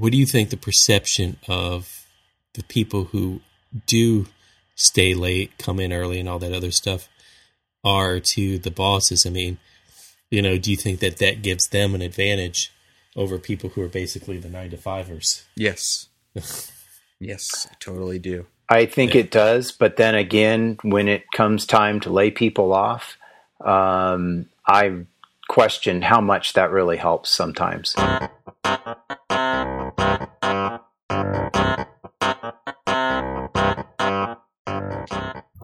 what do you think the perception of the people who do stay late, come in early, and all that other stuff are to the bosses? I mean, you know, do you think that that gives them an advantage over people who are basically the nine to fivers? Yes. yes, I totally do. I think yeah. it does, but then again, when it comes time to lay people off, um, I question how much that really helps sometimes.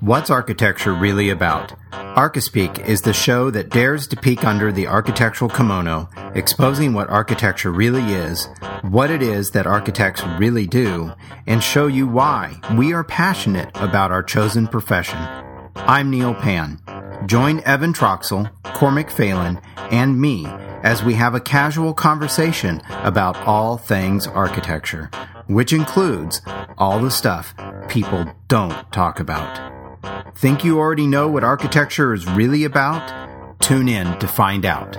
What's architecture really about? Archispeak is the show that dares to peek under the architectural kimono, exposing what architecture really is, what it is that architects really do, and show you why we are passionate about our chosen profession. I'm Neil Pan. Join Evan Troxel, Cormac Phalen, and me as we have a casual conversation about all things architecture, which includes all the stuff people don't talk about. Think you already know what architecture is really about? Tune in to find out.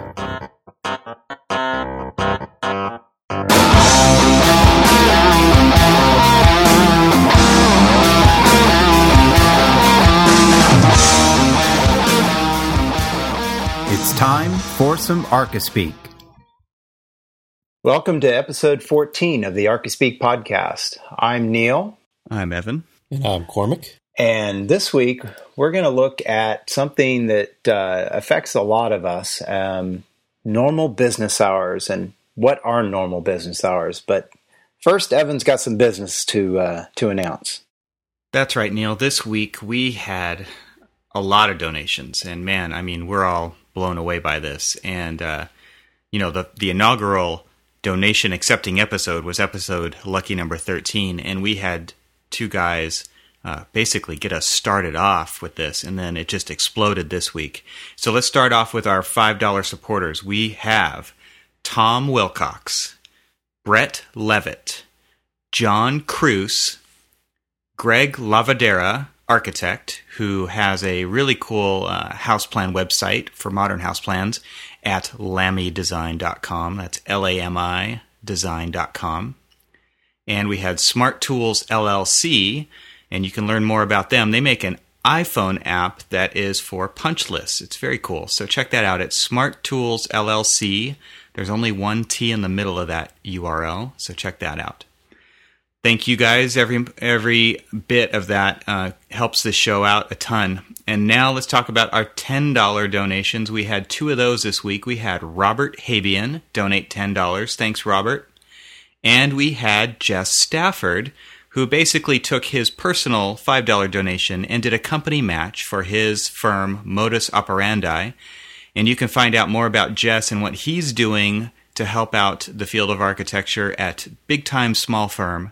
It's time for some Archispeak. Welcome to episode 14 of the Archispeak podcast. I'm Neil. I'm Evan. And I'm Cormac. And this week, we're going to look at something that uh, affects a lot of us um, normal business hours and what are normal business hours. But first, Evan's got some business to, uh, to announce. That's right, Neil. This week, we had a lot of donations. And man, I mean, we're all blown away by this. And, uh, you know, the, the inaugural donation accepting episode was episode lucky number 13. And we had two guys uh, basically get us started off with this, and then it just exploded this week. So let's start off with our $5 supporters. We have Tom Wilcox, Brett Levitt, John Cruz, Greg Lavadera, architect, who has a really cool uh, house plan website for modern house plans at lamidesign.com. That's L A M I design.com. And we had Smart Tools LLC, and you can learn more about them. They make an iPhone app that is for punch lists. It's very cool. So check that out. It's Smart Tools LLC. There's only one T in the middle of that URL, so check that out. Thank you guys. Every every bit of that uh, helps the show out a ton. And now let's talk about our ten dollar donations. We had two of those this week. We had Robert Habian donate ten dollars. Thanks, Robert. And we had Jess Stafford who basically took his personal $5 donation and did a company match for his firm, Modus Operandi. And you can find out more about Jess and what he's doing to help out the field of architecture at Big Time Small Firm,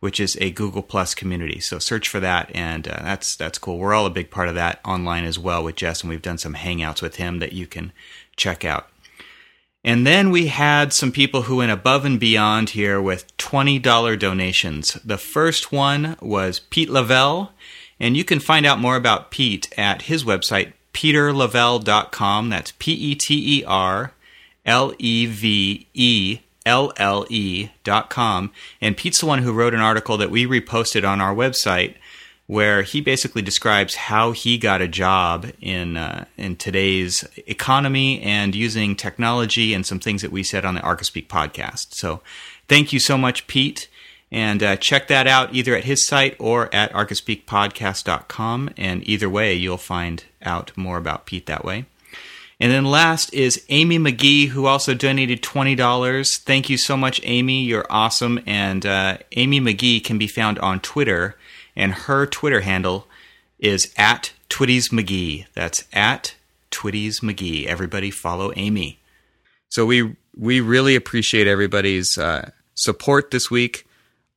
which is a Google Plus community. So search for that, and uh, that's that's cool. We're all a big part of that online as well with Jess, and we've done some hangouts with him that you can check out. And then we had some people who went above and beyond here with $20 donations. The first one was Pete Levelle, and you can find out more about Pete at his website, peterlevelle.com. That's P E T E R L E V E L L E dot com. And Pete's the one who wrote an article that we reposted on our website where he basically describes how he got a job in uh, in today's economy and using technology and some things that we said on the Archispeak podcast. So, thank you so much, Pete. And uh, check that out either at his site or at archispeakpodcast.com. And either way, you'll find out more about Pete that way. And then last is Amy McGee, who also donated $20. Thank you so much, Amy. You're awesome. And uh, Amy McGee can be found on Twitter and her Twitter handle is at Twitties McGee. That's at Twitties McGee. Everybody follow Amy. So we we really appreciate everybody's uh, support this week.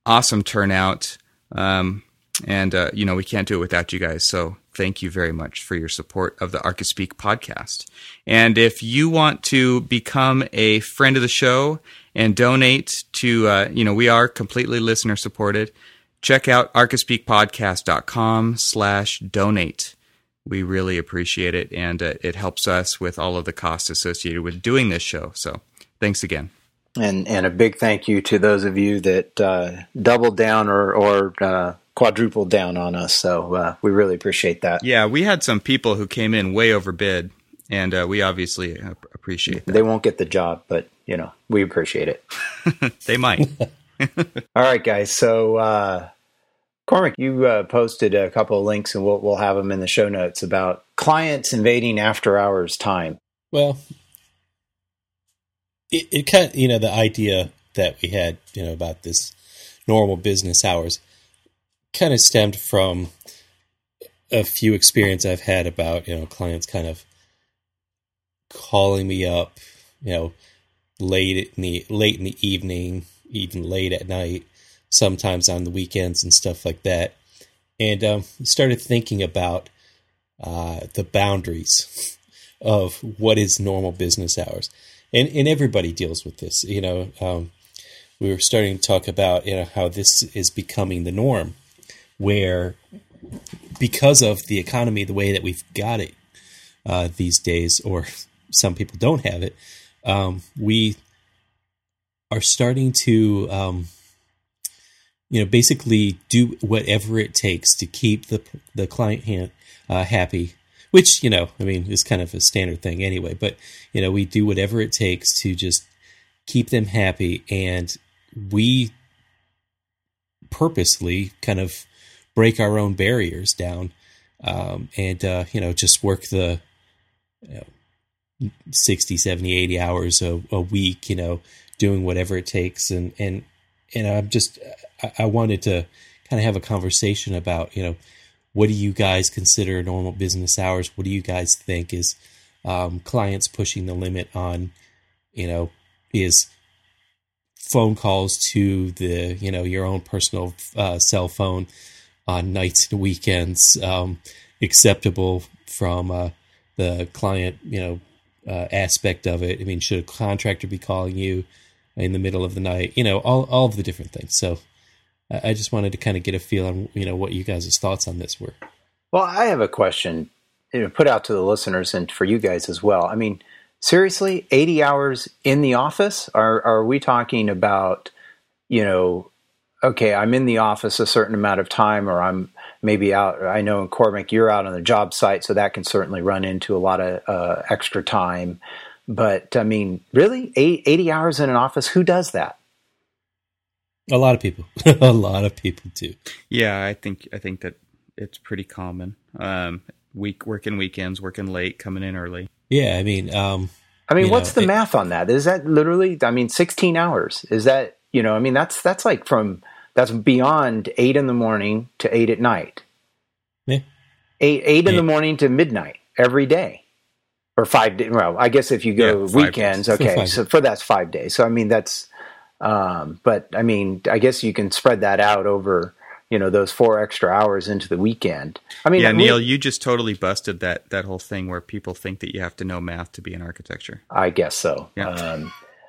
Awesome turnout, um, and uh, you know we can't do it without you guys. So thank you very much for your support of the Archispeak podcast. And if you want to become a friend of the show and donate to, uh, you know, we are completely listener supported check out archispeakpodcast.com slash donate. We really appreciate it, and uh, it helps us with all of the costs associated with doing this show. So thanks again. And and a big thank you to those of you that uh, doubled down or or uh, quadrupled down on us. So uh, we really appreciate that. Yeah, we had some people who came in way overbid, and uh, we obviously appreciate that. They won't get the job, but you know we appreciate it. they might. All right, guys. So uh, Cormac, you uh, posted a couple of links, and we'll we'll have them in the show notes about clients invading after hours time. Well, it, it kind of, you know, the idea that we had, you know, about this normal business hours kind of stemmed from a few experience I've had about, you know, clients kind of calling me up, you know, late in the late in the evening, even late at night, sometimes on the weekends and stuff like that. And um, started thinking about uh, the boundaries of what is normal business hours and and everybody deals with this. You know, um, we were starting to talk about you know how this is becoming the norm, where because of the economy, the way that we've got it uh, these days, or some people don't have it, um, we are starting to. Um, you know, basically do whatever it takes to keep the the client uh, happy which you know, I mean, is kind of a standard thing anyway. But you know, we do whatever it takes to just keep them happy, and we purposely kind of break our own barriers down, um, and uh, you know, just work the you know, 60, 70, 80 hours a, a week, you know, doing whatever it takes, and and and I'm just I, wanted to kind of have a conversation about you know what do you guys consider normal business hours? What do you guys think is um, clients pushing the limit on, you know, is phone calls to the, you know, your own personal uh, cell phone on nights and weekends um, acceptable from uh, the client, you know, uh, aspect of it? I mean, should a contractor be calling you in the middle of the night? You know, all all of the different things. So I just wanted to kind of get a feel on you know what you guys' thoughts on this were. Well, I have a question you know, put out to the listeners and for you guys as well. I mean, seriously, eighty hours in the office? Are are we talking about you know? Okay, I'm in the office a certain amount of time, or I'm maybe out. I know in Cormac you're out on the job site, so that can certainly run into a lot of uh, extra time. But I mean, really, 80 hours in an office? Who does that? A lot of people. a lot of people do. Yeah, I think I think that it's pretty common. Um, week working weekends, working late, coming in early. Yeah, I mean, um, I mean, what's know, the it, math on that? Is that literally? I mean, sixteen hours. Is that you know? I mean, that's that's like from that's beyond eight in the morning to eight at night. Yeah. Eight eight yeah. in the morning to midnight every day, or five. days. well, I guess if you go yeah, weekends, days. okay, so for that's five days. So I mean, that's um, but I mean, I guess you can spread that out over you know those four extra hours into the weekend. I mean, yeah, Neil, you just totally busted that that whole thing where people think that you have to know math to be in architecture. I guess so. Yeah. Um,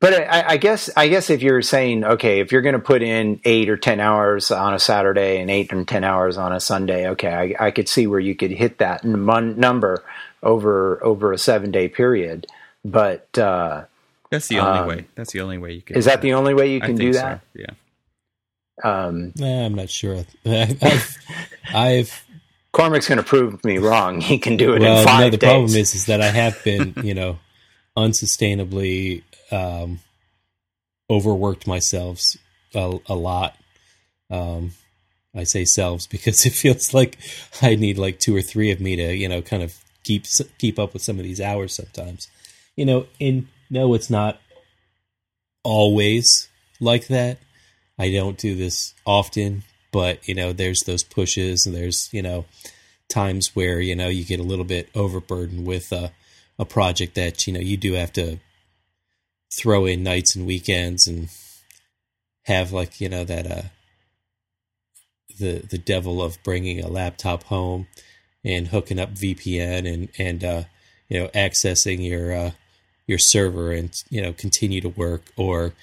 but I, I, guess I guess if you're saying okay, if you're going to put in eight or ten hours on a Saturday and eight or ten hours on a Sunday, okay, I, I could see where you could hit that number over over a seven day period. But uh, that's the only um, way. That's the only way you can. Is that, that. the only way you can do that? So. Yeah. Um, nah, I'm not sure. I've, I've Cormac's going to prove me wrong. He can do it well, in five no, the days. problem is, is that I have been, you know, unsustainably um, overworked myself a, a lot. Um, I say selves because it feels like I need like two or three of me to, you know, kind of keep keep up with some of these hours sometimes. You know, and no, it's not always like that. I don't do this often, but you know, there's those pushes and there's, you know, times where, you know, you get a little bit overburdened with a, a project that, you know, you do have to throw in nights and weekends and have like, you know, that, uh, the, the devil of bringing a laptop home and hooking up VPN and, and, uh, you know, accessing your, uh, your server and you know continue to work. Or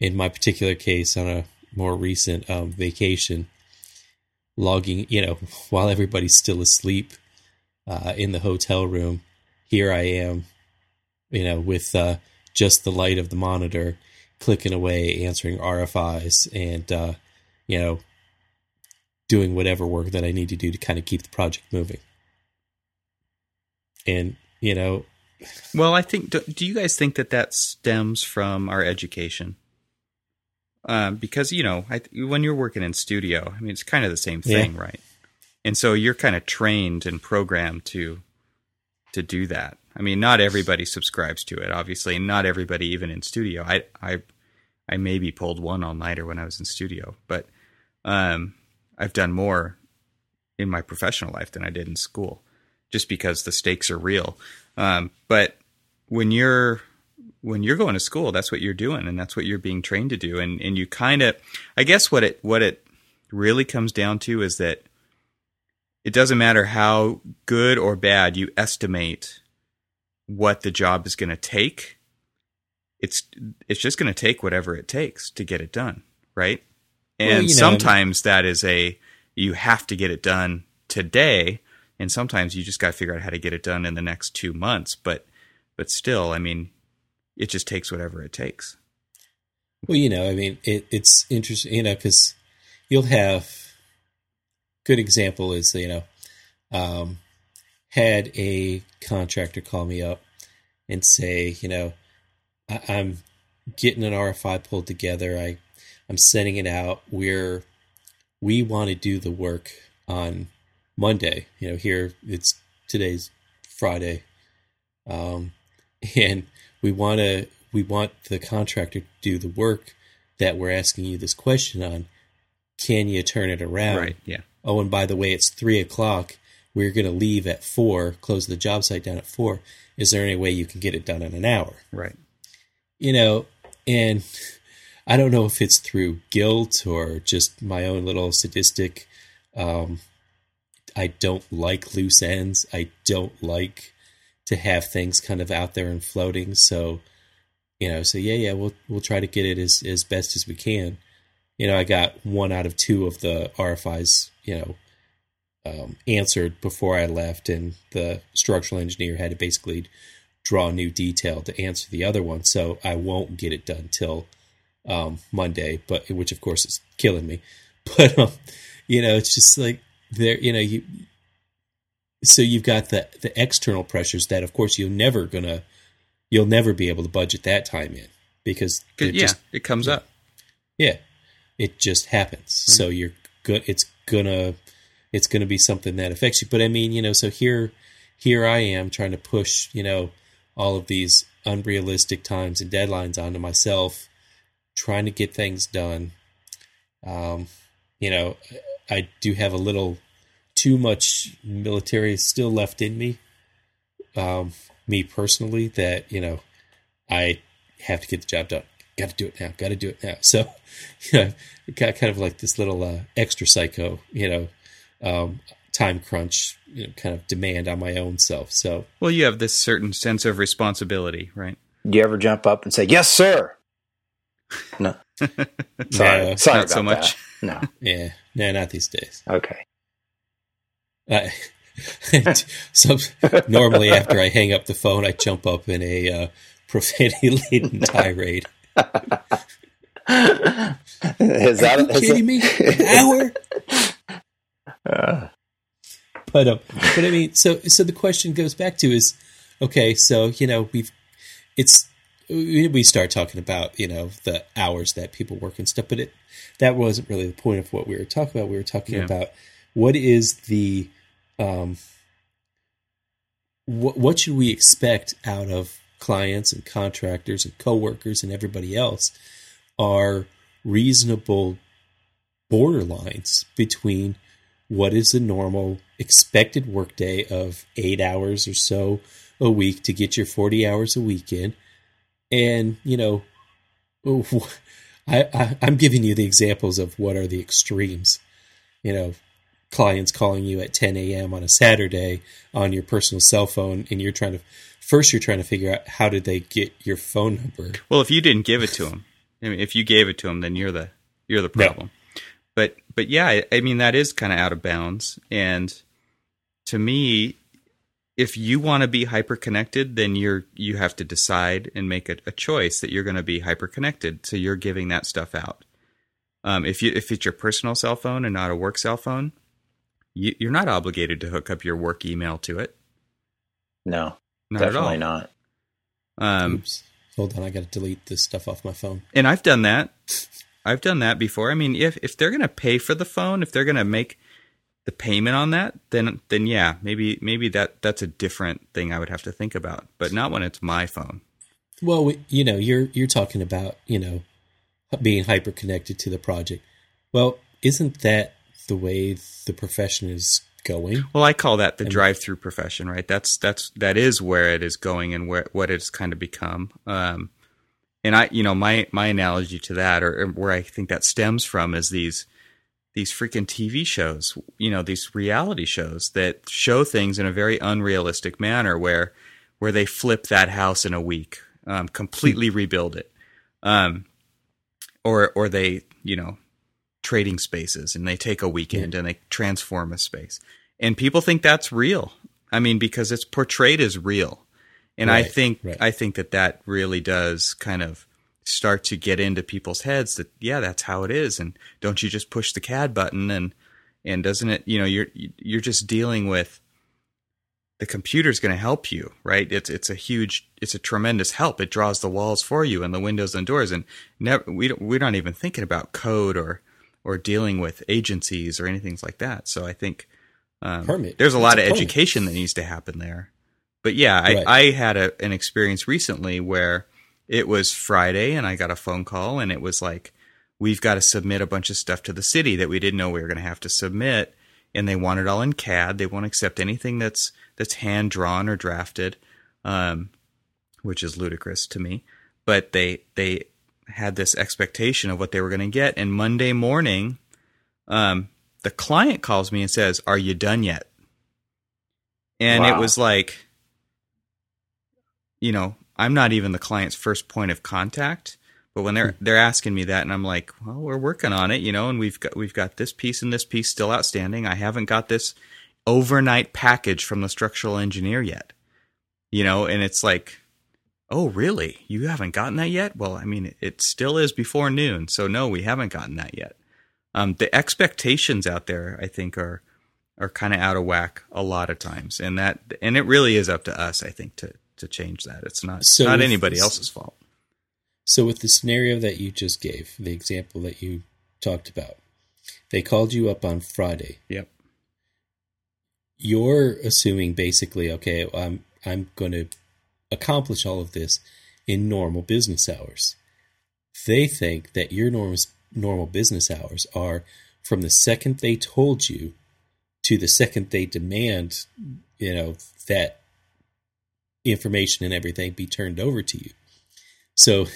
in my particular case on a more recent um, vacation logging you know while everybody's still asleep uh, in the hotel room here i am you know with uh, just the light of the monitor, clicking away, answering RFIs, and uh, you know, doing whatever work that I need to do to kind of keep the project moving. And you know, well, I think. Do, do you guys think that that stems from our education? Um, because you know, I, when you're working in studio, I mean, it's kind of the same thing, yeah. right? And so you're kind of trained and programmed to to do that. I mean, not everybody subscribes to it, obviously, and not everybody even in studio. I I I maybe pulled one all nighter when I was in studio, but um, I've done more in my professional life than I did in school, just because the stakes are real. Um, but when you're when you're going to school, that's what you're doing, and that's what you're being trained to do. And and you kind of, I guess, what it what it really comes down to is that it doesn't matter how good or bad you estimate what the job is going to take. It's it's just going to take whatever it takes to get it done, right? And well, you know, sometimes that is a you have to get it done today, and sometimes you just got to figure out how to get it done in the next two months. But but still, I mean, it just takes whatever it takes. Well, you know, I mean, it, it's interesting, you know, because you'll have good example is you know, um, had a contractor call me up and say, you know, I, I'm getting an RFI pulled together. I I'm sending it out. We're we want to do the work on Monday. You know, here it's today's Friday, um, and we want to we want the contractor to do the work that we're asking you this question on. Can you turn it around? Right. Yeah. Oh, and by the way, it's three o'clock. We're going to leave at four. Close the job site down at four. Is there any way you can get it done in an hour? Right. You know, and I don't know if it's through guilt or just my own little sadistic. Um, I don't like loose ends. I don't like to have things kind of out there and floating. So, you know, so yeah, yeah, we'll we'll try to get it as as best as we can. You know, I got one out of two of the RFIs, you know, um, answered before I left, and the structural engineer had to basically draw new detail to answer the other one. So I won't get it done till um, Monday, but which of course is killing me. But um, you know, it's just like there, you know, you. So you've got the the external pressures that, of course, you're never gonna, you'll never be able to budget that time in because yeah, just, it comes up. Yeah, it just happens. Right. So you're good. It's gonna, it's gonna be something that affects you. But I mean, you know, so here, here I am trying to push, you know, all of these unrealistic times and deadlines onto myself trying to get things done. Um, you know, I do have a little too much military still left in me. Um, me personally, that you know, I have to get the job done. Got to do it now. Got to do it now. So, you know, got kind of like this little uh, extra psycho, you know, um, time crunch, you know, kind of demand on my own self. So, well, you have this certain sense of responsibility, right? Do you ever jump up and say, "Yes, sir"? No. sorry, no, sorry not so much. That. No. Yeah, no, not these days. Okay. Uh, so normally after I hang up the phone, I jump up in a uh, profanity-laden tirade. is that, Are you kidding me? An hour? Uh. But um, but I mean, so so the question goes back to is, okay, so you know we've it's we start talking about you know the hours that people work and stuff, but it that wasn't really the point of what we were talking about. We were talking yeah. about what is the um, what what should we expect out of clients and contractors and coworkers and everybody else are reasonable borderlines between what is the normal expected workday of eight hours or so a week to get your 40 hours a week in and, you know, I, I, I'm giving you the examples of what are the extremes. You know, clients calling you at 10 a.m. on a Saturday on your personal cell phone, and you're trying to first you're trying to figure out how did they get your phone number. Well, if you didn't give it to them, I mean, if you gave it to them, then you're the you're the problem. No. But but yeah, I, I mean that is kind of out of bounds, and to me, if you want to be hyper connected, then you're you have to decide and make a, a choice that you're going to be hyper connected. So you're giving that stuff out. Um, if you if it's your personal cell phone and not a work cell phone, you, you're not obligated to hook up your work email to it. No, Not at definitely all. not. Um, Oops. Hold on, I got to delete this stuff off my phone. and I've done that. I've done that before. I mean, if if they're going to pay for the phone, if they're going to make the payment on that, then then yeah, maybe maybe that that's a different thing I would have to think about. But not when it's my phone. Well, we, you know, you're you're talking about you know being hyper connected to the project. Well, isn't that the way the profession is going? Well, I call that the drive-through profession, right? That's that's that is where it is going and where what it's kind of become. Um, and I, you know, my my analogy to that, or, or where I think that stems from, is these these freaking TV shows. You know, these reality shows that show things in a very unrealistic manner, where where they flip that house in a week, um, completely rebuild it, um, or or they, you know, trading spaces and they take a weekend and they transform a space. And people think that's real. I mean, because it's portrayed as real. And I think right. I think that that really does kind of start to get into people's heads that yeah, that's how it is. And don't you just push the CAD button and and doesn't it? You know, you're you're just dealing with the computer's going to help you, right? It's it's a huge, it's a tremendous help. It draws the walls for you and the windows and doors, and never we don't, we're not even thinking about code or or dealing with agencies or anything like that. So I think um, there's a lot of education that needs to happen there. But yeah, I, Right. I had a, an experience recently where it was Friday and I got a phone call and it was like, we've got to submit a bunch of stuff to the city that we didn't know we were going to have to submit. And they want it all in CAD. They won't accept anything that's, that's hand drawn or drafted, um, which is ludicrous to me. But they, they had this expectation of what they were going to get. And Monday morning, um, the client calls me and says, Are you done yet? And it was like, you know, I'm not even the client's first point of contact. But when they're they're asking me that, and I'm like, well, we're working on it, you know, and we've got we've got this piece and this piece still outstanding. I haven't got this overnight package from the structural engineer yet, you know, and it's like, oh, really? You haven't gotten that yet? Well, I mean, it still is before noon, so no, we haven't gotten that yet. Um, the expectations out there, I think, are are kind of out of whack a lot of times, and that and it really is up to us, I think, to to change that. It's not So not anybody this- else's fault. So, with the scenario that you just gave, the example that you talked about, they called you up on Friday. Yep. You're assuming basically, okay, I'm I'm going to accomplish all of this in normal business hours. They think that your normal normal business hours are from the second they told you to the second they demand, you know, that information and everything be turned over to you. So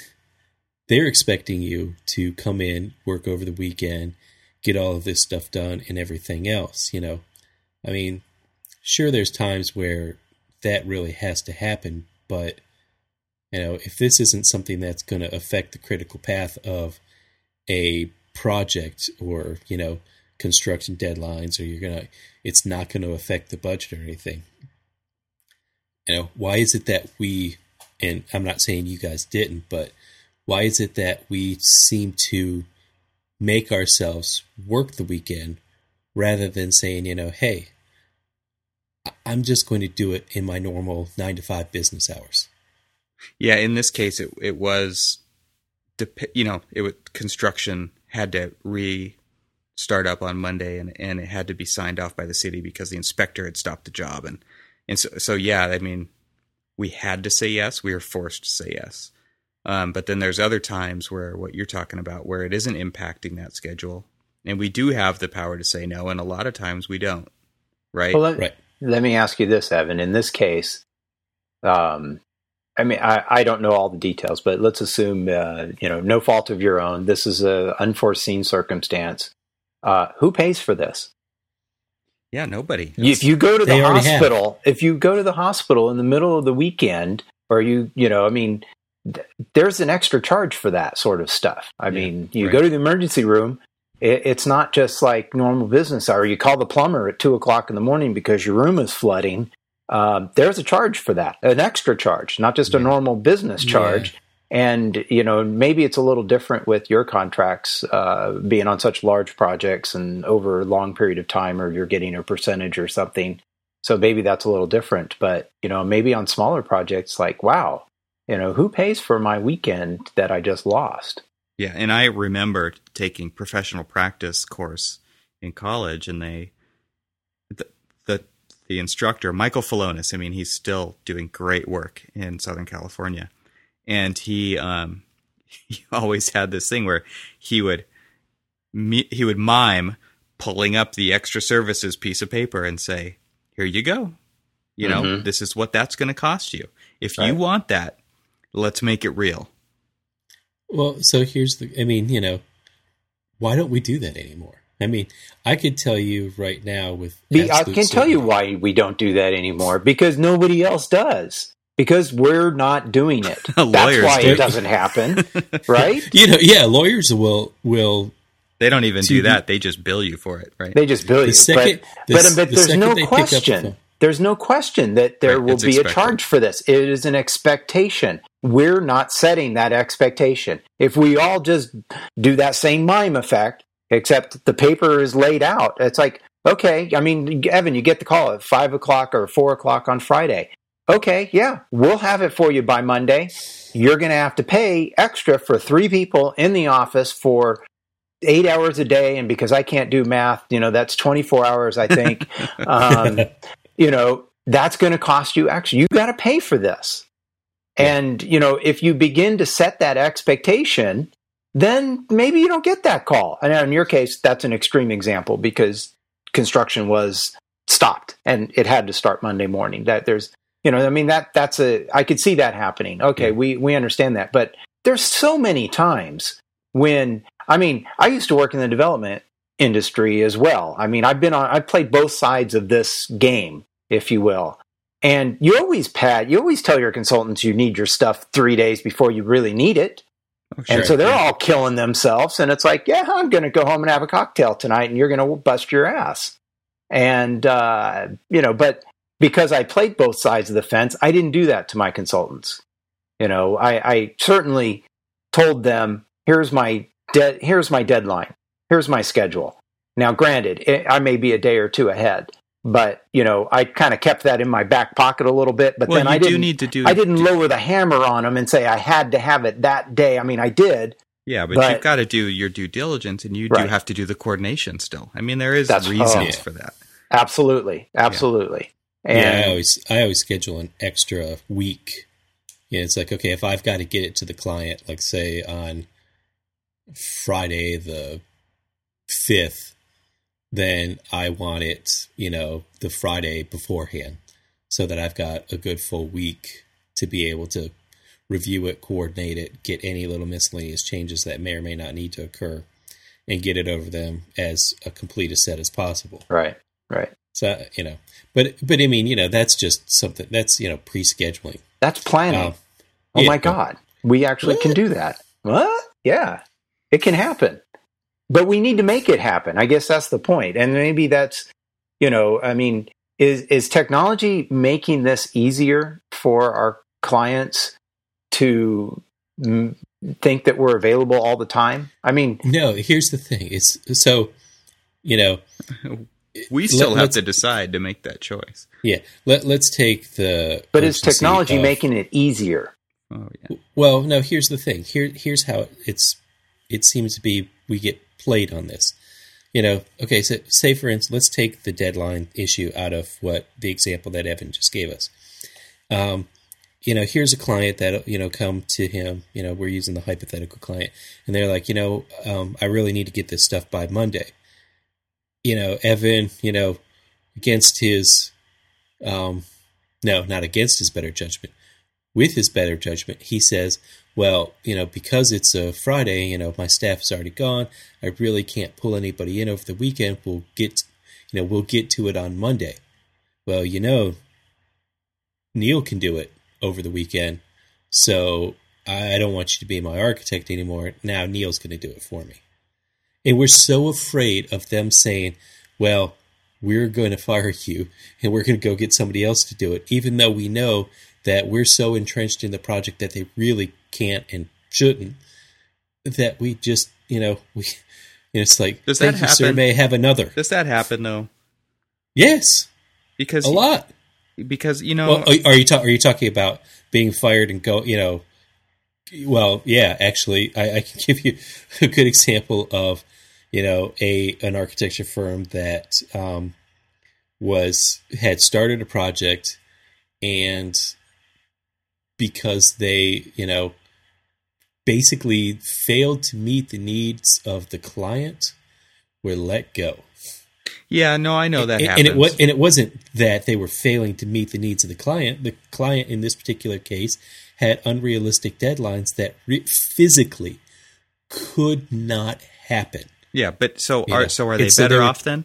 they're expecting you to come in, work over the weekend, get all of this stuff done and everything else, you know. I mean, sure there's times where that really has to happen, but you know, if this isn't something that's going to affect the critical path of a project or, you know, construction deadlines or you're going to it's not going to affect the budget or anything. You know, why is it that we and I'm not saying you guys didn't, but why is it that we seem to make ourselves work the weekend rather than saying, you know, hey, I'm just going to do it in my normal nine to five business hours. Yeah, in this case, it it was, you know, it was construction had to re start up on Monday, and and it had to be signed off by the city because the inspector had stopped the job, and and so so yeah, I mean, we had to say yes, we were forced to say yes, um, but then there's other times where what you're talking about, where it isn't impacting that schedule, and we do have the power to say no, and a lot of times we don't, right? Well, let, Right. let me ask you this, Evan. In this case, um, I mean, I, I don't know all the details, but let's assume, uh, you know, no fault of your own. This is an unforeseen circumstance. Uh, who pays for this? Yeah, nobody. If you go to the They have. hospital, if you go to the hospital in the middle of the weekend, or you, you know, I mean, th- there's an extra charge for that sort of stuff. I Yeah, mean, you right. go to the emergency room. It, it's not just like normal business hour. You call the plumber at two o'clock in the morning because your room is flooding. um, there's a charge for that, an extra charge, not just a normal business charge. Yeah. And you know, maybe it's a little different with your contracts uh, being on such large projects and over a long period of time, or you're getting a percentage or something. So maybe that's a little different. But you know, maybe on smaller projects, like wow, you know, who pays for my weekend that I just lost? Yeah, and I remember taking professional practice course in college, and they the the, the instructor Michael Falonis. I mean, he's still doing great work in Southern California, and he um he always had this thing where he would me- he would mime pulling up the extra services piece of paper and say, "Here you go. You know, Mhm. this is what that's going to cost you. If you want that, let's make it real." Well, so here's the. I mean, you know, why don't we do that anymore? I mean, I could tell you right now with. Be, I absolute can tell you why we don't do that anymore because nobody else does. Because we're not doing it. That's why do. it doesn't happen, right? You know, yeah, lawyers will will They don't even do be- that. They just bill you for it, right? They just bill you. second- but the but, but the there's no they pick up the question. There's no question that there Right, will be expected. a charge for this. It is an expectation. We're not setting that expectation. If we all just do that same mime effect, except the paper is laid out, it's like, okay, I mean, Evan, you get the call at five o'clock or four o'clock on Friday. Okay, yeah, we'll have it for you by Monday. You're going to have to pay extra for three people in the office for eight hours a day. And because I can't do math, you know, that's 24 hours, I think. um, you know, that's going to cost you extra. You got to pay for this. And, you know, if you begin to set that expectation, then maybe you don't get that call. And in your case, that's an extreme example because construction was stopped and it had to start Monday morning. That there's, you know, I mean, that, that's a, I could see that happening. Okay. We, we understand that. But there's so many times when, I mean, I used to work in the development industry as well. I mean, I've been on, I've played both sides of this game, if you will. And you always pat, you always tell your consultants you need your stuff three days before you really need it. Oh, sure. And so they're all killing themselves. And it's like, yeah, I'm going to go home and have a cocktail tonight and you're going to bust your ass. And, uh, you know, but because I played both sides of the fence, I didn't do that to my consultants. You know, I, I certainly told them, here's my de- here's my deadline. Here's my schedule. Now, granted, it, I may be a day or two ahead, but you know, I kind of kept that in my back pocket a little bit. But well, then I do didn't. need to do. I didn't lower the hammer on them and say I had to have it that day. I mean, I did. Yeah, but, but- you've got to do your due diligence, and you do have to do the coordination still. I mean, there is That's- reasons oh. for that. Absolutely, absolutely. yeah, I always I always schedule an extra week. Yeah, it's like okay, if I've got to get it to the client, like say on Friday the fifth, then I want it, you know, the Friday beforehand, so that I've got a good full week to be able to review it, coordinate it, get any little miscellaneous changes that may or may not need to occur, and get it over them as a complete a set as possible. right, right. So you know, but but I mean, you know, that's just something that's you know pre-scheduling. That's planning. Um, oh yeah. my God, we actually can do that. What? Yeah, it can happen. But we need to make it happen. I guess that's the point. And maybe that's, you know, I mean, is is technology making this easier for our clients to mm, think that we're available all the time? I mean, No, here's the thing. It's so you know, We still have let's- to decide to make that choice. yeah. Let let's take the. but is technology of- making it easier? Oh yeah, Well, no. Here's the thing. Here, here's how it's. It seems to be we get played on this. You know, okay. So, say for instance, let's take the deadline issue out of what the example that Evan just gave us. Um, you know, here's a client that you know come to him. You know, we're using the hypothetical client, and they're like, you know, um, I really need to get this stuff by Monday. You know, Evan. You know, against his, um, no, not against his better judgment with his better judgment, he says, well, you know, because it's a Friday, you know, my staff is already gone. I really can't pull anybody in over the weekend. We'll get, you know, we'll get to it on Monday. Well, you know, Neil can do it over the weekend. So I don't want you to be my architect anymore. Now Neil's going to do it for me. And we're so afraid of them saying, well, we're going to fire you and we're going to go get somebody else to do it, even though we know that we're so entrenched in the project that they really can't and shouldn't. That we just, you know, we, it's like, Does that thank you, happen? may have another. Does that happen though? Yes, Because a lot. Because you know, Well, are, are you ta- are you talking about being fired and go? You know, well, yeah. Actually, I, I can give you a good example of you know a an architecture firm that um, was had started a project and because they you know basically failed to meet the needs of the client were let go yeah, no, I know that and, happens. and it was and it wasn't that they were failing to meet the needs of the client. The client in this particular case had unrealistic deadlines that re- physically could not happen. Yeah, but so are know, so are they better off then?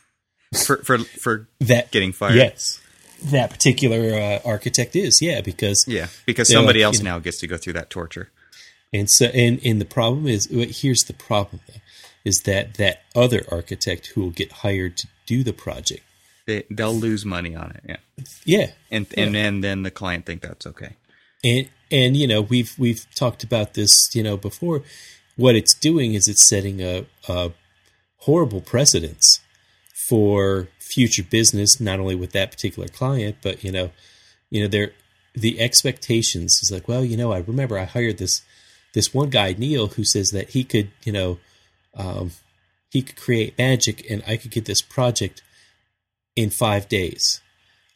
for for for That getting fired? Yes, that particular uh, architect is yeah because Yeah, because somebody else you know- now gets to go through that torture. And so, and and the problem is, here's the problem though, is that that other architect who will get hired to do the project, They they'll lose money on it. Yeah, yeah, and and and then the client think that's okay. and and you know we've we've talked about this you know before. What it's doing is it's setting a, a horrible precedence for future business, not only with that particular client, but you know, you know, there the expectations is like, well, you know, I remember I hired this this one guy Neil who says that he could, you know, um, he could create magic and I could get this project in five days.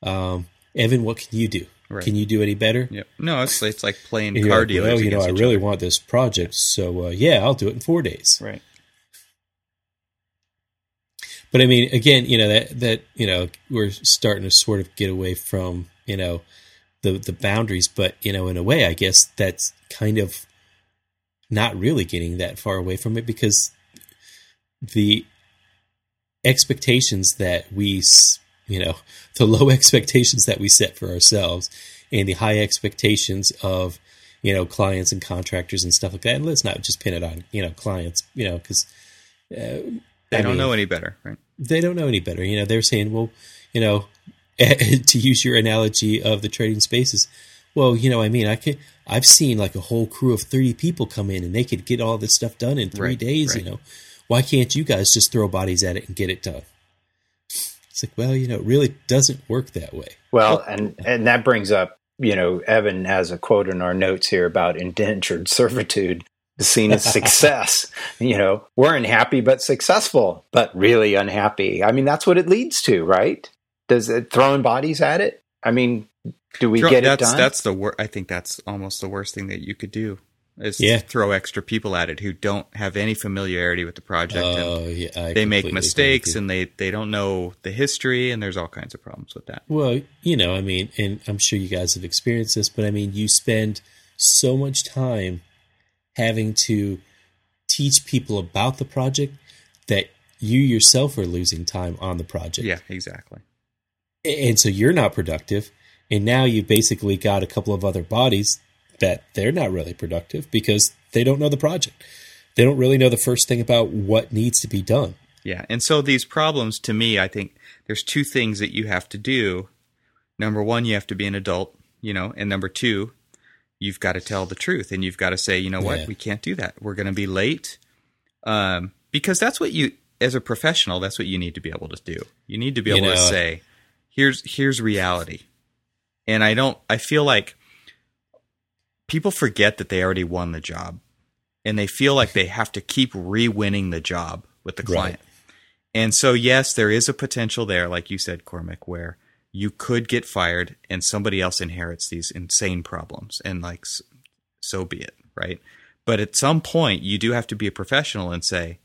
Um, Evan, what can you do? Right. Can you do any better? Yep. No, it's it's like playing And car like, dealers. well, you know, I really other. want this project, so uh, yeah, I'll do it in four days. right. But I mean, again, you know that that you know we're starting to sort of get away from you know the the boundaries, but you know, in a way, I guess that's kind of not really getting that far away from it because the expectations that we, you know, the low expectations that we set for ourselves and the high expectations of you know clients and contractors and stuff like that. And let's not just pin it on you know clients, you know, because uh, They I don't mean- know any better, right? they don't know any better. You know, they're saying, well, you know, to use your analogy of the trading spaces, well, you know, I mean, I could, I've seen like a whole crew of 30 people come in and they could get all this stuff done in three Right, days, right. you know, why can't you guys just throw bodies at it and get it done? It's like, well, you know, it really doesn't work that way. Well, and and that brings up, you know, Evan has a quote in our notes here about indentured servitude is seen as success. you know, we're unhappy but successful, but really unhappy. I mean, that's what it leads to, right? Does it throwing bodies at it? I mean, do we Throw- get it that's done? that's the wor- I think that's almost the worst thing that you could do is Yeah. throw extra people at it who don't have any familiarity with the project and Oh, yeah, they make completely agree with mistakes and they they don't know the history and there's all kinds of problems with that. Well, you know, I mean, and I'm sure you guys have experienced this, but I mean, you spend so much time having to teach people about the project that you yourself are losing time on the project. Yeah, exactly. And so you're not productive. And now you've basically got a couple of other bodies that they're not really productive because they don't know the project. They don't really know the first thing about what needs to be done. Yeah. And so these problems to me, I think there's two things that you have to do. Number one, you have to be an adult, you know, and number two, you've got to tell the truth and you've got to say, you know what, Yeah. we can't do that. We're going to be late. Um, because that's what you, as a professional, that's what you need to be able to do. You need to be You able to say, here's, here's reality. And I don't, I feel like people forget that they already won the job and they feel like they have to keep re-winning the job with the Right. client. And so, yes, there is a potential there, like you said, Cormac, where you could get fired and somebody else inherits these insane problems, and like, so be it, right? But at some point, you do have to be a professional and say,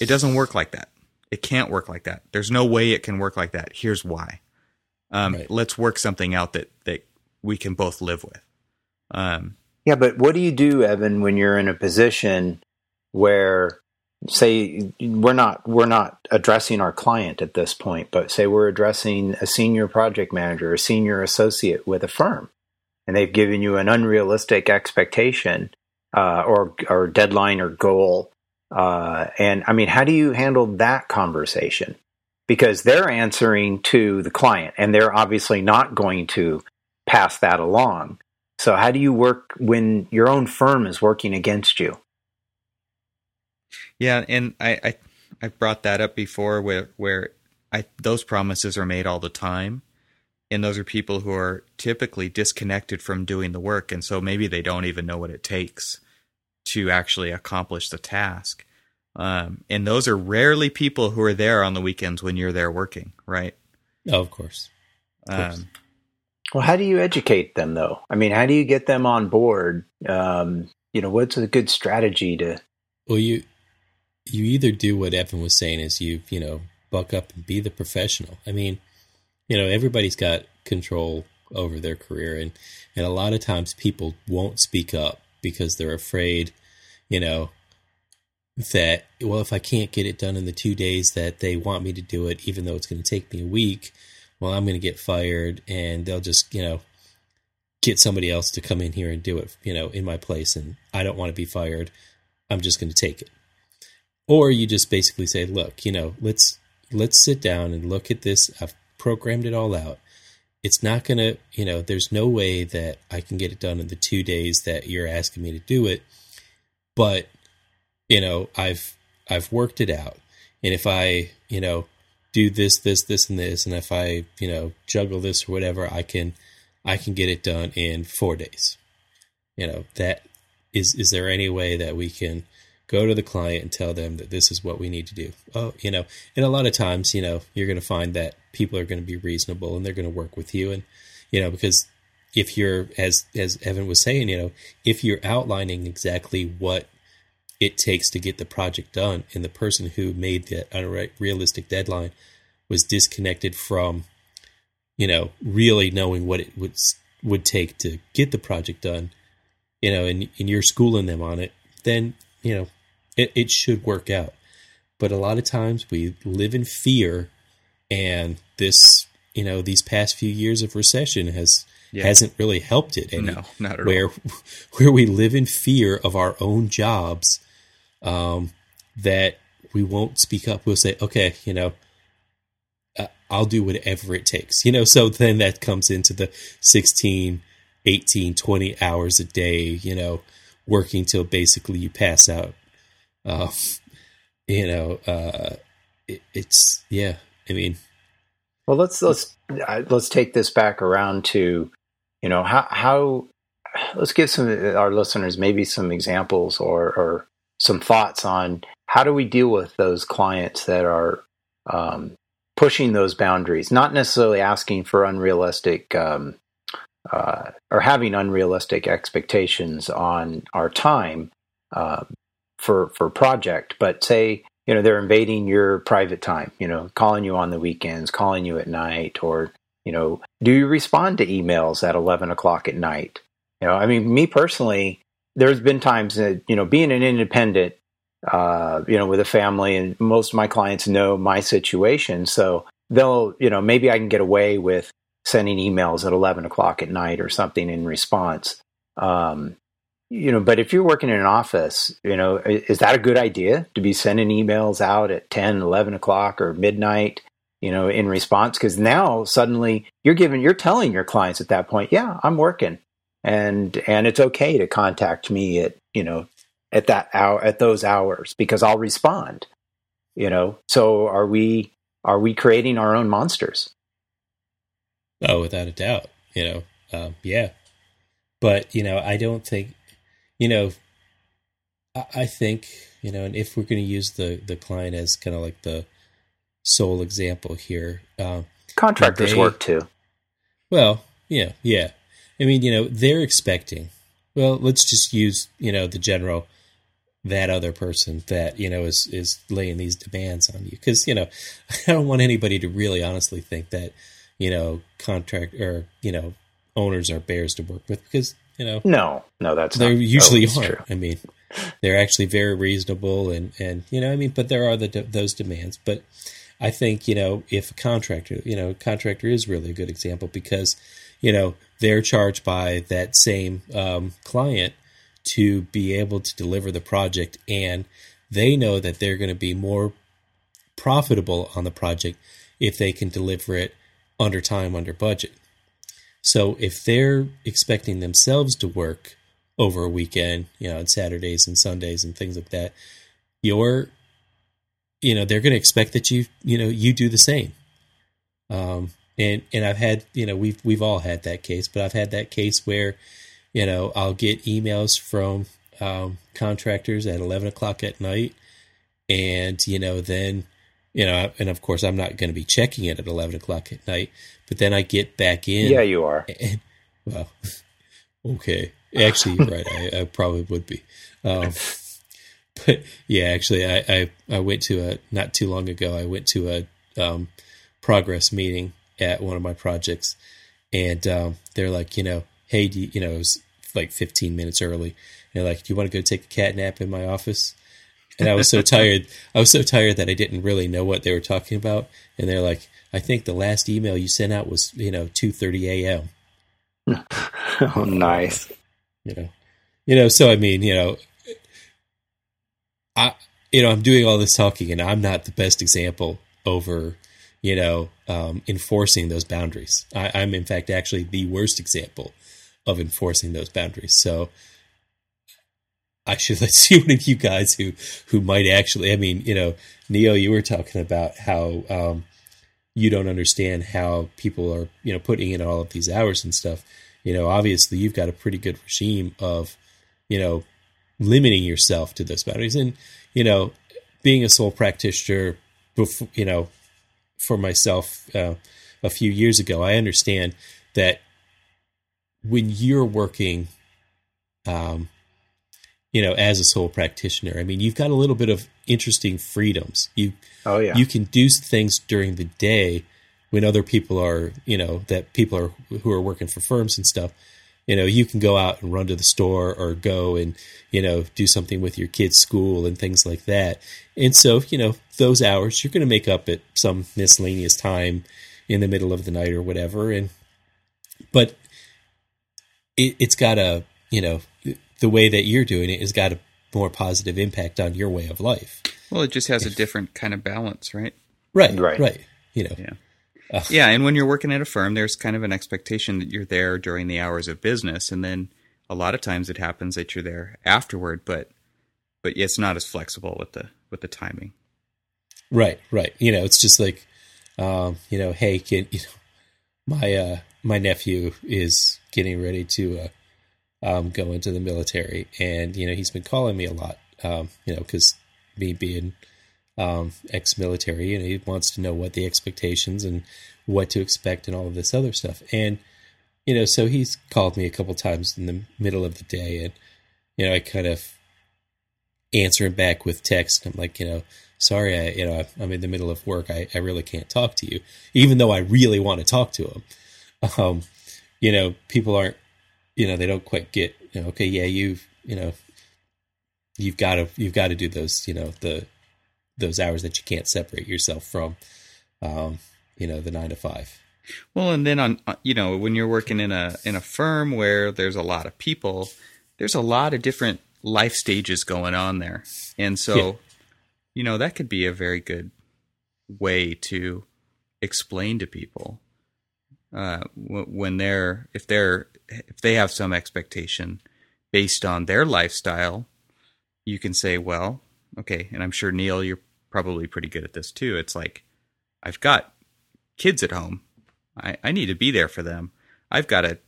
it doesn't work like that. It can't work like that. There's no way it can work like that. Here's why. Um, Right. Let's work something out that that we can both live with. Um, Yeah, but what do you do, Evan, when you're in a position where, say, we're not we're not addressing our client at this point, but say we're addressing a senior project manager, a senior associate with a firm, and they've given you an unrealistic expectation uh, or or deadline or goal, uh, and I mean, how do you handle that conversation? because they're answering to the client and they're obviously not going to pass that along. So, how do you work when your own firm is working against you? Yeah, and I I, I brought that up before where where I those promises are made all the time. And those are people who are typically disconnected from doing the work and so maybe they don't even know what it takes to actually accomplish the task. Um, and those are rarely people who are there on the weekends when you're there working, right? Oh, of course. Of course. Um, well, how do you educate them, though? I mean, how do you get them on board? Um, you know, what's a good strategy to? Well, you you either do what Evan was saying, is you you know buck up and be the professional. I mean, you know, everybody's got control over their career, and and a lot of times people won't speak up because they're afraid, you know, that well, if I can't get it done in the two days that they want me to do it, even though it's going to take me a week, well, I'm going to get fired, and they'll just you know get somebody else to come in here and do it, you know, in my place, and I don't want to be fired. I'm just going to take it. Or you just basically say, look, you know, let's let's sit down and look at this. I've programmed it all out. It's not going to, you know, there's no way that I can get it done in the 2 days that you're asking me to do it. But, you know, I've I've worked it out. And if I, you know, do this, this, this, and this, and if I, you know, juggle this or whatever, I can, I can get it done in four days. You know, that is, is there any way that we can go to the client and tell them that this is what we need to do? Oh, you know, and a lot of times, you know, you're going to find that people are going to be reasonable and they're going to work with you. And, you know, because if you're, as, as Evan was saying, you know, if you're outlining exactly what it takes to get the project done. And the person who made that unrealistic deadline was disconnected from, you know, really knowing what it would would take to get the project done. You know, and, and you're schooling them on it, then you know it, it should work out. But a lot of times we live in fear, and this, you know, these past few years of recession has yeah. hasn't really helped it. Any, no, not at where, all. Where we live in fear of our own jobs um, that we won't speak up. We'll say, okay, you know, uh, I'll do whatever it takes, you know. So then that comes into the 16, 18, 20 hours a day, you know, working till basically you pass out. Uh, you know, uh, it, it's yeah. I mean, well, let's let's let's take this back around to, you know, how how let's give some our listeners maybe some examples or or some thoughts on how do we deal with those clients that are um, pushing those boundaries, not necessarily asking for unrealistic um, uh, or having unrealistic expectations on our time uh, for for project, but say you know they're invading your private time, you know, calling you on the weekends, calling you at night, or you know, do you respond to emails at eleven o'clock at night? You know, I mean, me personally, there's been times that you know being an independent uh, you know with a family and most of my clients know my situation. So they'll you know maybe i can get away with sending emails at 11 o'clock at night or something in response. Um, you know but if you're working in an office you know is that a good idea to be sending emails out at 10 11 o'clock or midnight you know in response? Because now suddenly you're giving you're telling your clients at that point yeah i'm working and and it's okay to contact me at you know at that hour at those hours because I'll respond. You know, so are we are we creating our own monsters? Oh, without a doubt. You know, um, yeah. But you know, I don't think. You know, I, I think you know, and if we're going to use the the client as kind of like the sole example here, um, contractors they, work too. Well, yeah, yeah. I mean, you know, they're expecting. Well, let's just use, you know, the general that other person that, you know, is is laying these demands on you because, you know, I don't want anybody to really honestly think that, you know, contract or, you know, owners are bears to work with because, you know, no, no, that's they usually aren't. True. I mean, they're actually very reasonable and and you know, I mean, but there are the those demands, but I think, you know, if a contractor, you know, contractor is really a good example because, you know, they're charged by that same um, client to be able to deliver the project, and they know that they're going to be more profitable on the project if they can deliver it under time, under budget. So if they're expecting themselves to work over a weekend, you know, on Saturdays and Sundays and things like that, you're, you know, they're going to expect that you, you know, you do the same. Um, and and I've had, you know, we've we've all had that case, but I've had that case where, you know, I'll get emails from um, contractors at eleven o'clock at night, and you know, then you know, and of course, I'm not going to be checking it at 11 o'clock at night, but then I get back in. Yeah, you are. And, well, okay. Actually, you're right. I, I, probably would be. Um, but yeah, actually, I, I, I, went to a, not too long ago, I went to a um, progress meeting at one of my projects, and um, they're like, you know, hey, you, you know, it was like 15 minutes early. And they're like, do you want to go take a cat nap in my office? and I was so tired. I was so tired that I didn't really know what they were talking about. And they're like, "I think the last email you sent out was, you know, two thirty a.m." oh, nice. You know, you know. So I mean, you know, I, you know, I'm doing all this talking, and I'm not the best example over, you know, um, enforcing those boundaries. I, I'm in fact actually the worst example of enforcing those boundaries. So I should let's see one of you guys who who might actually. I mean, you know, Neil, you were talking about how um, you don't understand how people are, you know, putting in all of these hours and stuff. You know, obviously, you've got a pretty good regime of, you know, limiting yourself to those boundaries, and you know, being a sole practitioner, before, you know, for myself uh, a few years ago, I understand that when you're working. Um, you know, as a sole practitioner. I mean, you've got a little bit of interesting freedoms. You, oh yeah, you can do things during the day when other people are, you know, that people are who are working for firms and stuff. You know, you can go out and run to the store or go and, you know, do something with your kids' school and things like that. And so, you know, those hours you're going to make up at some miscellaneous time in the middle of the night or whatever. And, but it, it's got a, you know, the way that you're doing it has got a more positive impact on your way of life. Well, it just has a different kind of balance, right? Right, right, right. You know, yeah. Yeah, and when you're working at a firm, there's kind of an expectation that you're there during the hours of business, and then a lot of times it happens that you're there afterward, but but it's not as flexible with the with the timing. Right, right. You know, it's just like, um, you know, hey, kid, you know, my uh, my nephew is getting ready to uh, um, go into the military, and you know he's been calling me a lot, um, you know, because me being um, ex-military, and he wants to know what the expectations and what to expect and all of this other stuff, and you know, so he's called me a couple times in the middle of the day, and you know, I kind of answer him back with text. I'm like, you know, sorry, I, you know, I'm in the middle of work. I, I really can't talk to you, even though I really want to talk to him. Um, you know, people aren't you know they don't quite get you know okay yeah you've you know you've got to you've got to do those you know the those hours that you can't separate yourself from um you know the 9 to 5 well and then on uh, you know when you're working in a in a firm where there's a lot of people there's a lot of different life stages going on there and so yeah. you know that could be a very good way to explain to people uh, when they're if they're if they have some expectation based on their lifestyle, you can say, well, okay, and I'm sure Neil, you're probably pretty good at this too. It's like I've got kids at home. I, I need to be there for them. I've got to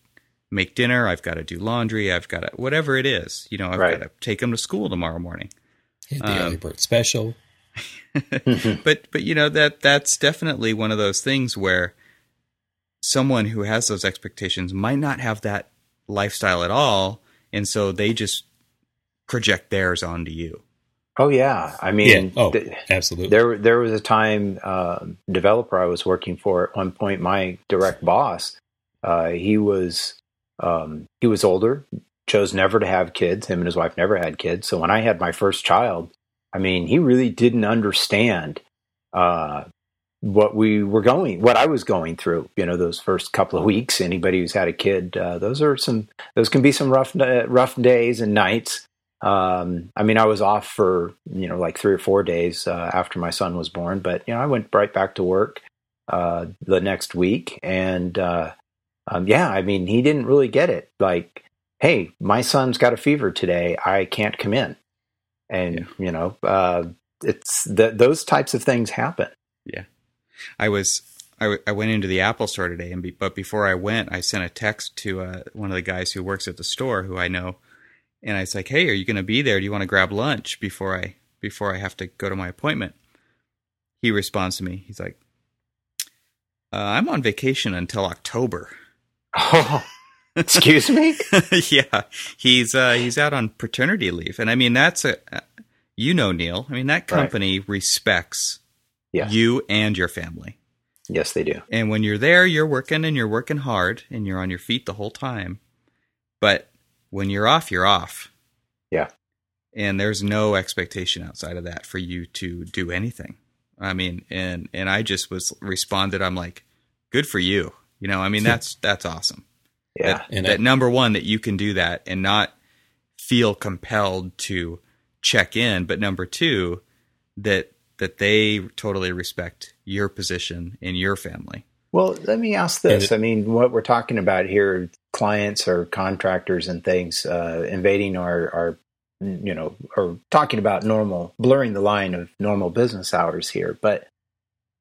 make dinner. I've got to do laundry. I've got to whatever it is. You know, I've right. got to take them to school tomorrow morning. the um, early bird special. but but you know that that's definitely one of those things where someone who has those expectations might not have that lifestyle at all, and so they just project theirs onto you. Oh yeah, I mean, yeah. oh, th- absolutely. There, there was a time uh, developer I was working for at one point. My direct boss, uh, he was um, he was older, chose never to have kids. Him and his wife never had kids. So when I had my first child, I mean, he really didn't understand uh, what we were going, what I was going through, you know, those first couple of weeks. Anybody who's had a kid, uh, those are some, those can be some rough, uh, rough days and nights. Um, I mean, I was off for you know like three or four days uh, after my son was born, but you know I went right back to work uh, the next week, and uh, um, yeah, I mean he didn't really get it. Like, hey, my son's got a fever today, I can't come in, and yeah. you know uh, it's those types of things happen. Yeah, I was I, w- I went into the Apple store today, and be, but before I went, I sent a text to uh, one of the guys who works at the store, who I know, and I was like, "Hey, are you going to be there? Do you want to grab lunch before I before I have to go to my appointment?" He responds to me. He's like, uh, "I'm on vacation until October." Oh, excuse me. yeah, he's uh, he's out on paternity leave, and I mean that's a you know Neil. I mean that company right. respects yeah. you and your family. Yes, they do. And when you're there, you're working and you're working hard and you're on your feet the whole time. But when you're off, you're off. Yeah. And there's no expectation outside of that for you to do anything. I mean, and and I just was responded. I'm like, good for you. You know, I mean, that's that's awesome. Yeah. That, and that I, number one, that you can do that and not feel compelled to check in, but number two, that that they totally respect your position in your family. Well, let me ask this. I mean, what we're talking about here, clients or contractors and things uh, invading our, our, you know, or talking about normal, blurring the line of normal business hours here. But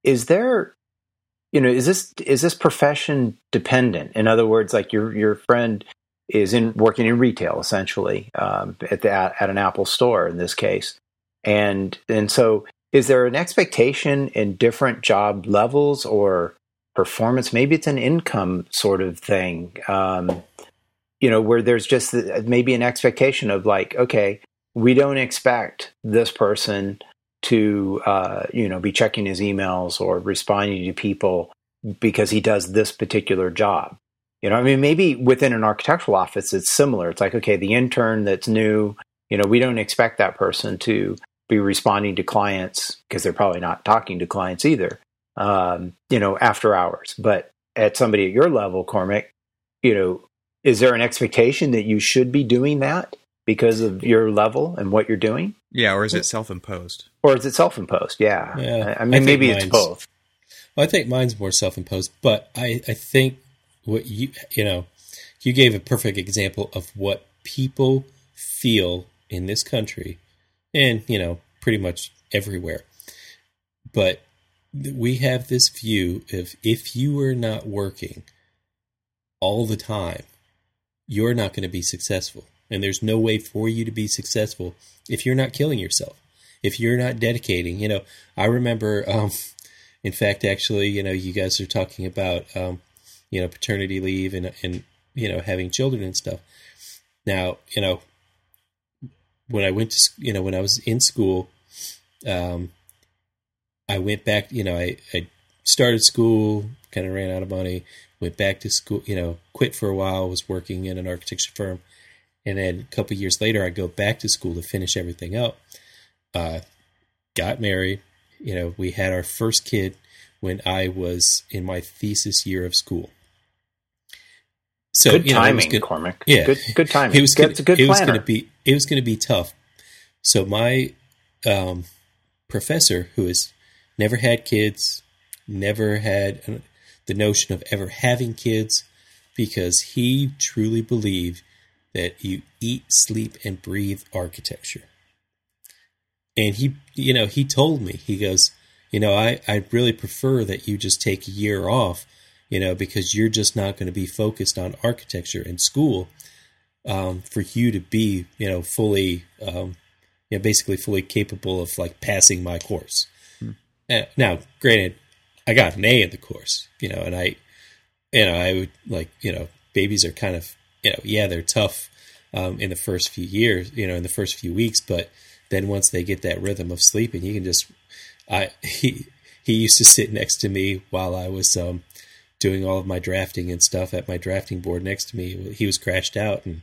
is there, you know, is this is this profession dependent? In other words, like your your friend is in working in retail essentially um, at the at an Apple store in this case, and and so is there an expectation in different job levels or performance? Maybe it's an income sort of thing, um, you know, where there's just maybe an expectation of like, okay, we don't expect this person to, uh, you know, be checking his emails or responding to people because he does this particular job. You know, I mean, maybe within an architectural office, it's similar. It's like, okay, the intern that's new, you know, we don't expect that person to be responding to clients because they're probably not talking to clients either, um, you know, after hours. But at somebody at your level, Cormac, you know, is there an expectation that you should be doing that because of your level and what you're doing? Yeah, or is it self-imposed? Or is it self-imposed? Yeah, yeah. I mean, I maybe it's both. Well, I think mine's more self-imposed, but I, I think what you you know, you gave a perfect example of what people feel in this country and you know pretty much everywhere. But we have this view of if you are not working all the time, you're not going to be successful. And there's no way for you to be successful if you're not killing yourself, if you're not dedicating. You know, I remember, um, in fact, actually, you know, you guys are talking about, um, you know, paternity leave and, and, you know, having children and stuff. Now, you know, when I went to you know when I was in school, um, I went back. You know, I, I started school, kind of ran out of money, went back to school. You know, quit for a while, was working in an architecture firm, and then a couple years later, I go back to school to finish everything up. Uh, got married. You know, we had our first kid when I was in my thesis year of school. So good you know, timing, good, Cormac. Yeah, good, good timing. It was gonna, good. It was going to be. It was going to be tough. So my um, professor, who has never had kids, never had the notion of ever having kids, because he truly believed that you eat, sleep, and breathe architecture. And he, you know, he told me, he goes, you know, I, I really prefer that you just take a year off you know, because you're just not going to be focused on architecture in school um, for you to be, you know, fully, um, you know, basically fully capable of like passing my course. Uh, now, granted, I got an A in the course, you know, and I, you know, I would like, you know, babies are kind of, you know, yeah, they're tough um, in the first few years, you know, in the first few weeks, but then once they get that rhythm of sleeping, you can just, I, he, he used to sit next to me while I was, um, doing all of my drafting and stuff at my drafting board next to me. He was crashed out, and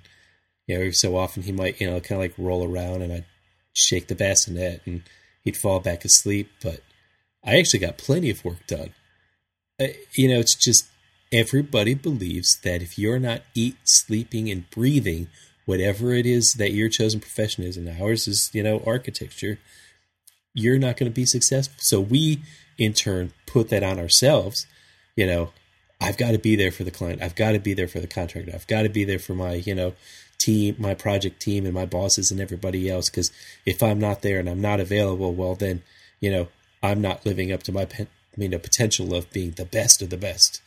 you know, so often he might, you know, kind of like roll around, and I'd shake the bassinet, and he'd fall back asleep. But I actually got plenty of work done. Uh, you know, it's just everybody believes that if you're not eat, sleeping, and breathing whatever it is that your chosen profession is, and ours is, you know, architecture, you're not going to be successful. So we, in turn, put that on ourselves. You know, I've got to be there for the client. I've got to be there for the contractor. I've got to be there for my, you know, team, my project team, and my bosses and everybody else. Because if I'm not there and I'm not available, well, then, you know, I'm not living up to my, mean, the potential of being the best of the best.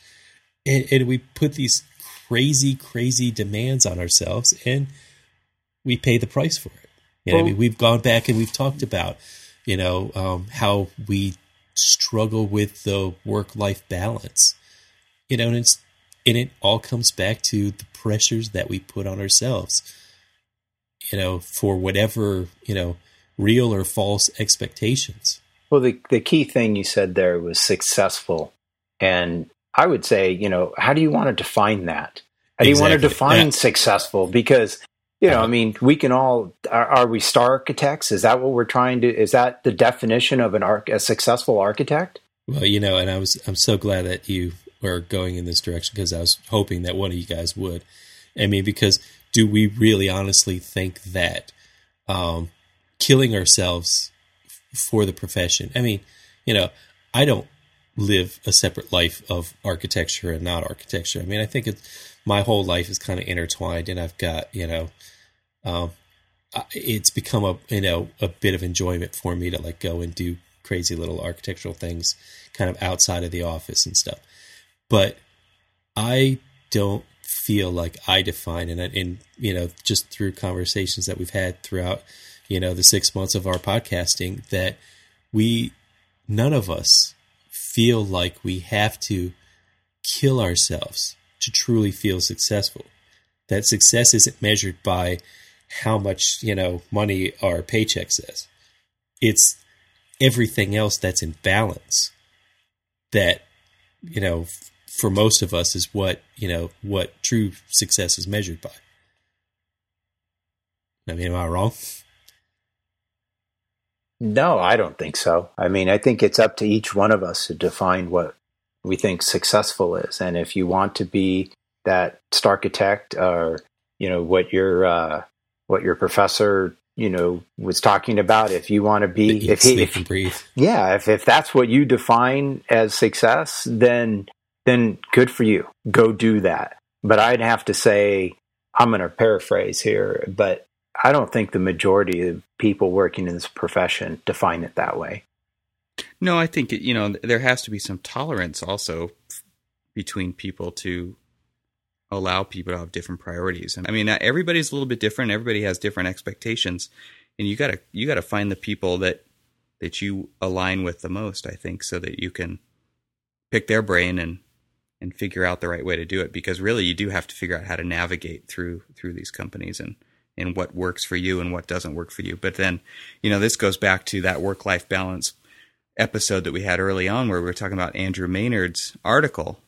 And, and we put these crazy, crazy demands on ourselves, and we pay the price for it. You know, well, I mean, we've gone back and we've talked about, you know, um, how we struggle with the work-life balance. You know, and it's and it all comes back to the pressures that we put on ourselves. You know, for whatever you know, real or false expectations. Well, the the key thing you said there was successful, and I would say, you know, how do you want to define that? How do you want to define yeah. successful? Because, you know, I mean, we can all, are, are, we star architects? Is that what we're trying to, is that the definition of an arc, a successful architect? Well, you know, and I was, I'm so glad that you were going in this direction because I was hoping that one of you guys would. I mean, because do we really honestly think that um, killing ourselves for the profession? I mean, you know, I don't live a separate life of architecture and not architecture. I mean, I think it's my whole life is kind of intertwined, and I've got you know, um, it's become a you know a bit of enjoyment for me to like go and do crazy little architectural things, kind of outside of the office and stuff. But I don't feel like I define, and in you know, just through conversations that we've had throughout you know the six months of our podcasting, that we none of us feel like we have to kill ourselves to truly feel successful. That success isn't measured by how much, you know, money our paycheck says. It's everything else that's in balance that, you know, for most of us is what, you know, what true success is measured by. I mean, am I wrong? No, I don't think so. I mean, I think it's up to each one of us to define what we think successful is. And if you want to be that architect or, you know, what your, uh, what your professor, you know, was talking about, if you want to be, if he, if, breathe. yeah, if, if that's what you define as success, then, then good for you. Go do that. But I'd have to say, I'm going to paraphrase here, but I don't think the majority of people working in this profession define it that way. No, I think you know there has to be some tolerance also between people to allow people to have different priorities. And I mean, uh, everybody's a little bit different. Everybody has different expectations, and you gotta you gotta find the people that that you align with the most. I think so that you can pick their brain and and figure out the right way to do it. Because really, you do have to figure out how to navigate through through these companies and and what works for you and what doesn't work for you. But then, you know, this goes back to that work life balance episode that we had early on where we were talking about Andrew Maynard's article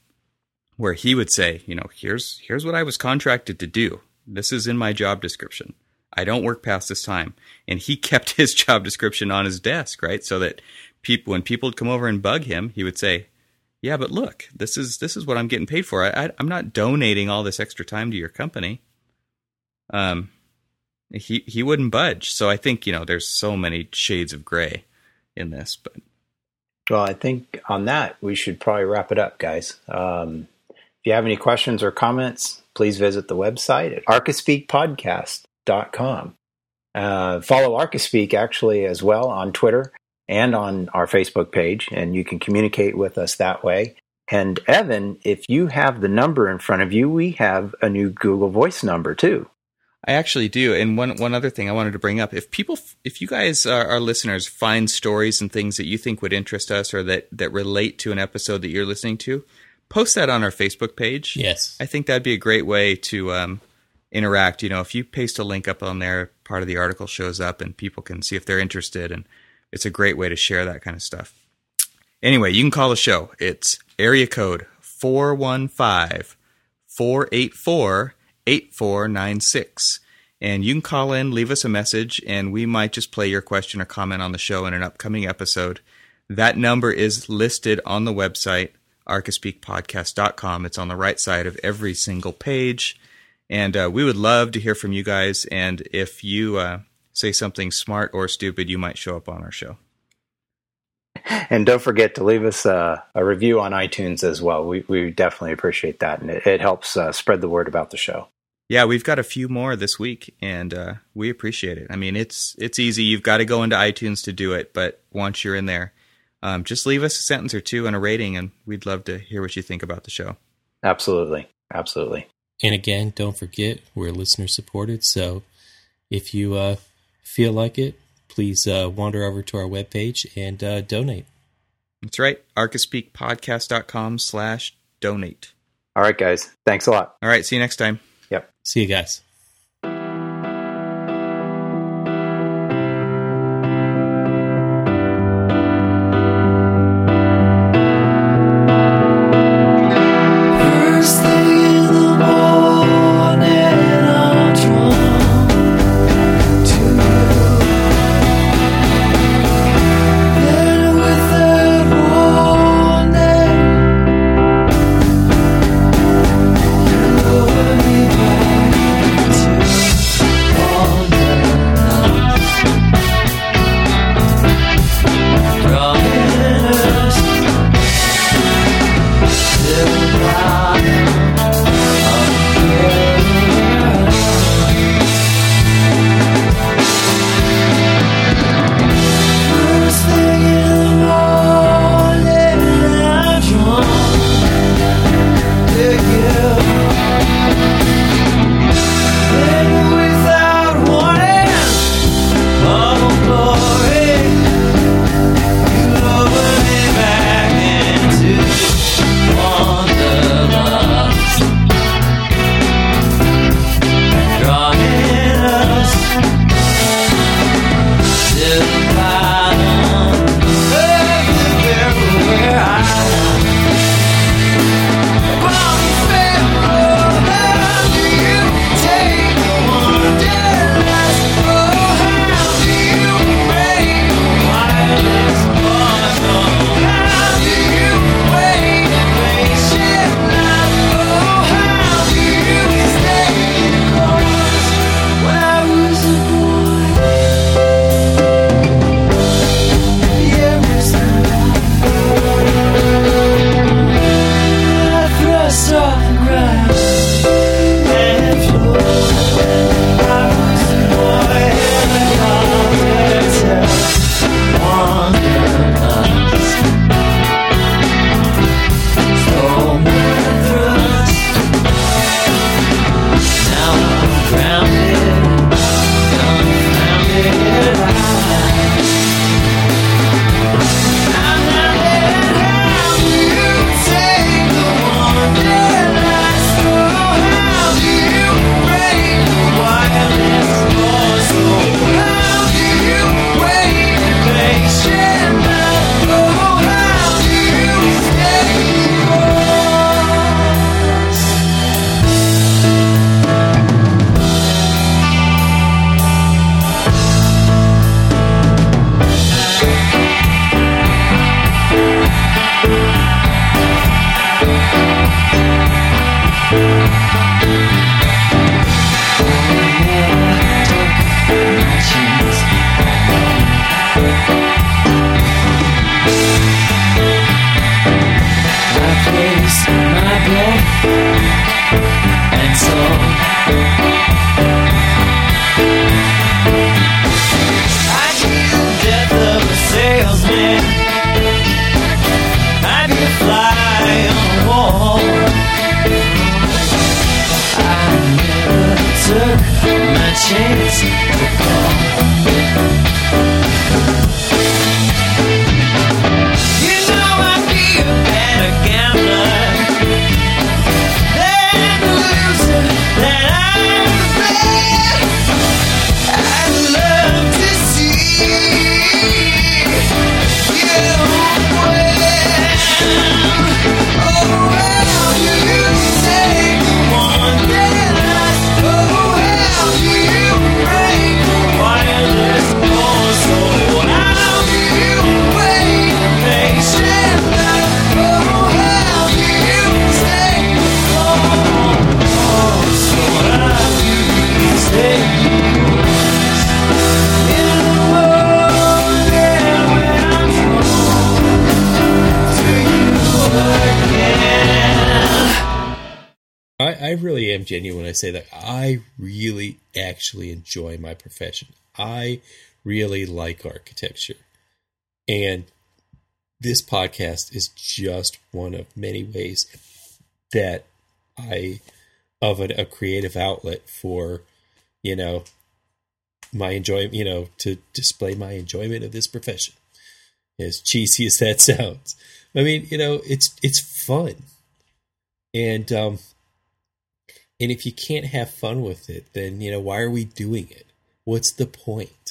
where he would say, you know, here's here's what I was contracted to do. This is in my job description. I don't work past this time. And he kept his job description on his desk, right? So that people when people would come over and bug him, he would say, "Yeah, but look, this is this is what I'm getting paid for. I, I, I'm not donating all this extra time to your company." Um, he he wouldn't budge. So I think you know there's so many shades of gray in this, but well, I think on that we should probably wrap it up, guys. Um, if you have any questions or comments, please visit the website at archispeakpodcast.com. Uh, follow Archispeak actually as well on Twitter and on our Facebook page, and you can communicate with us that way. And Evan, if you have the number in front of you, we have a new Google Voice number too. I actually do. And one one other thing I wanted to bring up: if people, if you guys, are, our listeners, find stories and things that you think would interest us or that that relate to an episode that you're listening to, post that on our Facebook page. Yes, I think that'd be a great way to um, interact. You know, if you paste a link up on there, part of the article shows up, and people can see if they're interested, and it's a great way to share that kind of stuff. Anyway, you can call the show. It's area code 415 484 8496. And you can call in, leave us a message, and we might just play your question or comment on the show in an upcoming episode. That number is listed on the website, archispeakpodcast.com. It's on the right side of every single page. And uh, we would love to hear from you guys. And if you uh, say something smart or stupid, you might show up on our show. And don't forget to leave us a, a review on iTunes as well. We, we definitely appreciate that. And it, it helps uh, spread the word about the show yeah, we've got a few more this week, and uh, we appreciate it. I mean, it's it's easy. You've got to go into iTunes to do it, but once you're in there, um, just leave us a sentence or two and a rating, and we'd love to hear what you think about the show. Absolutely, absolutely. And again, don't forget we're listener supported, so if you uh, feel like it, please uh, wander over to our webpage and uh, donate. That's right, archispeakpodcast.com slash donate. All right, guys. Thanks a lot. All right, see you next time. Yep. See you guys. Genuine when I say that. I really actually enjoy my profession. I really like architecture. And this podcast is just one of many ways that I, of an, a creative outlet for, you know, my enjoyment, you know, to display my enjoyment of this profession. As cheesy as that sounds, I mean, you know, it's it's fun, and um, and if you can't have fun with it, then you know why are we doing it? What's the point?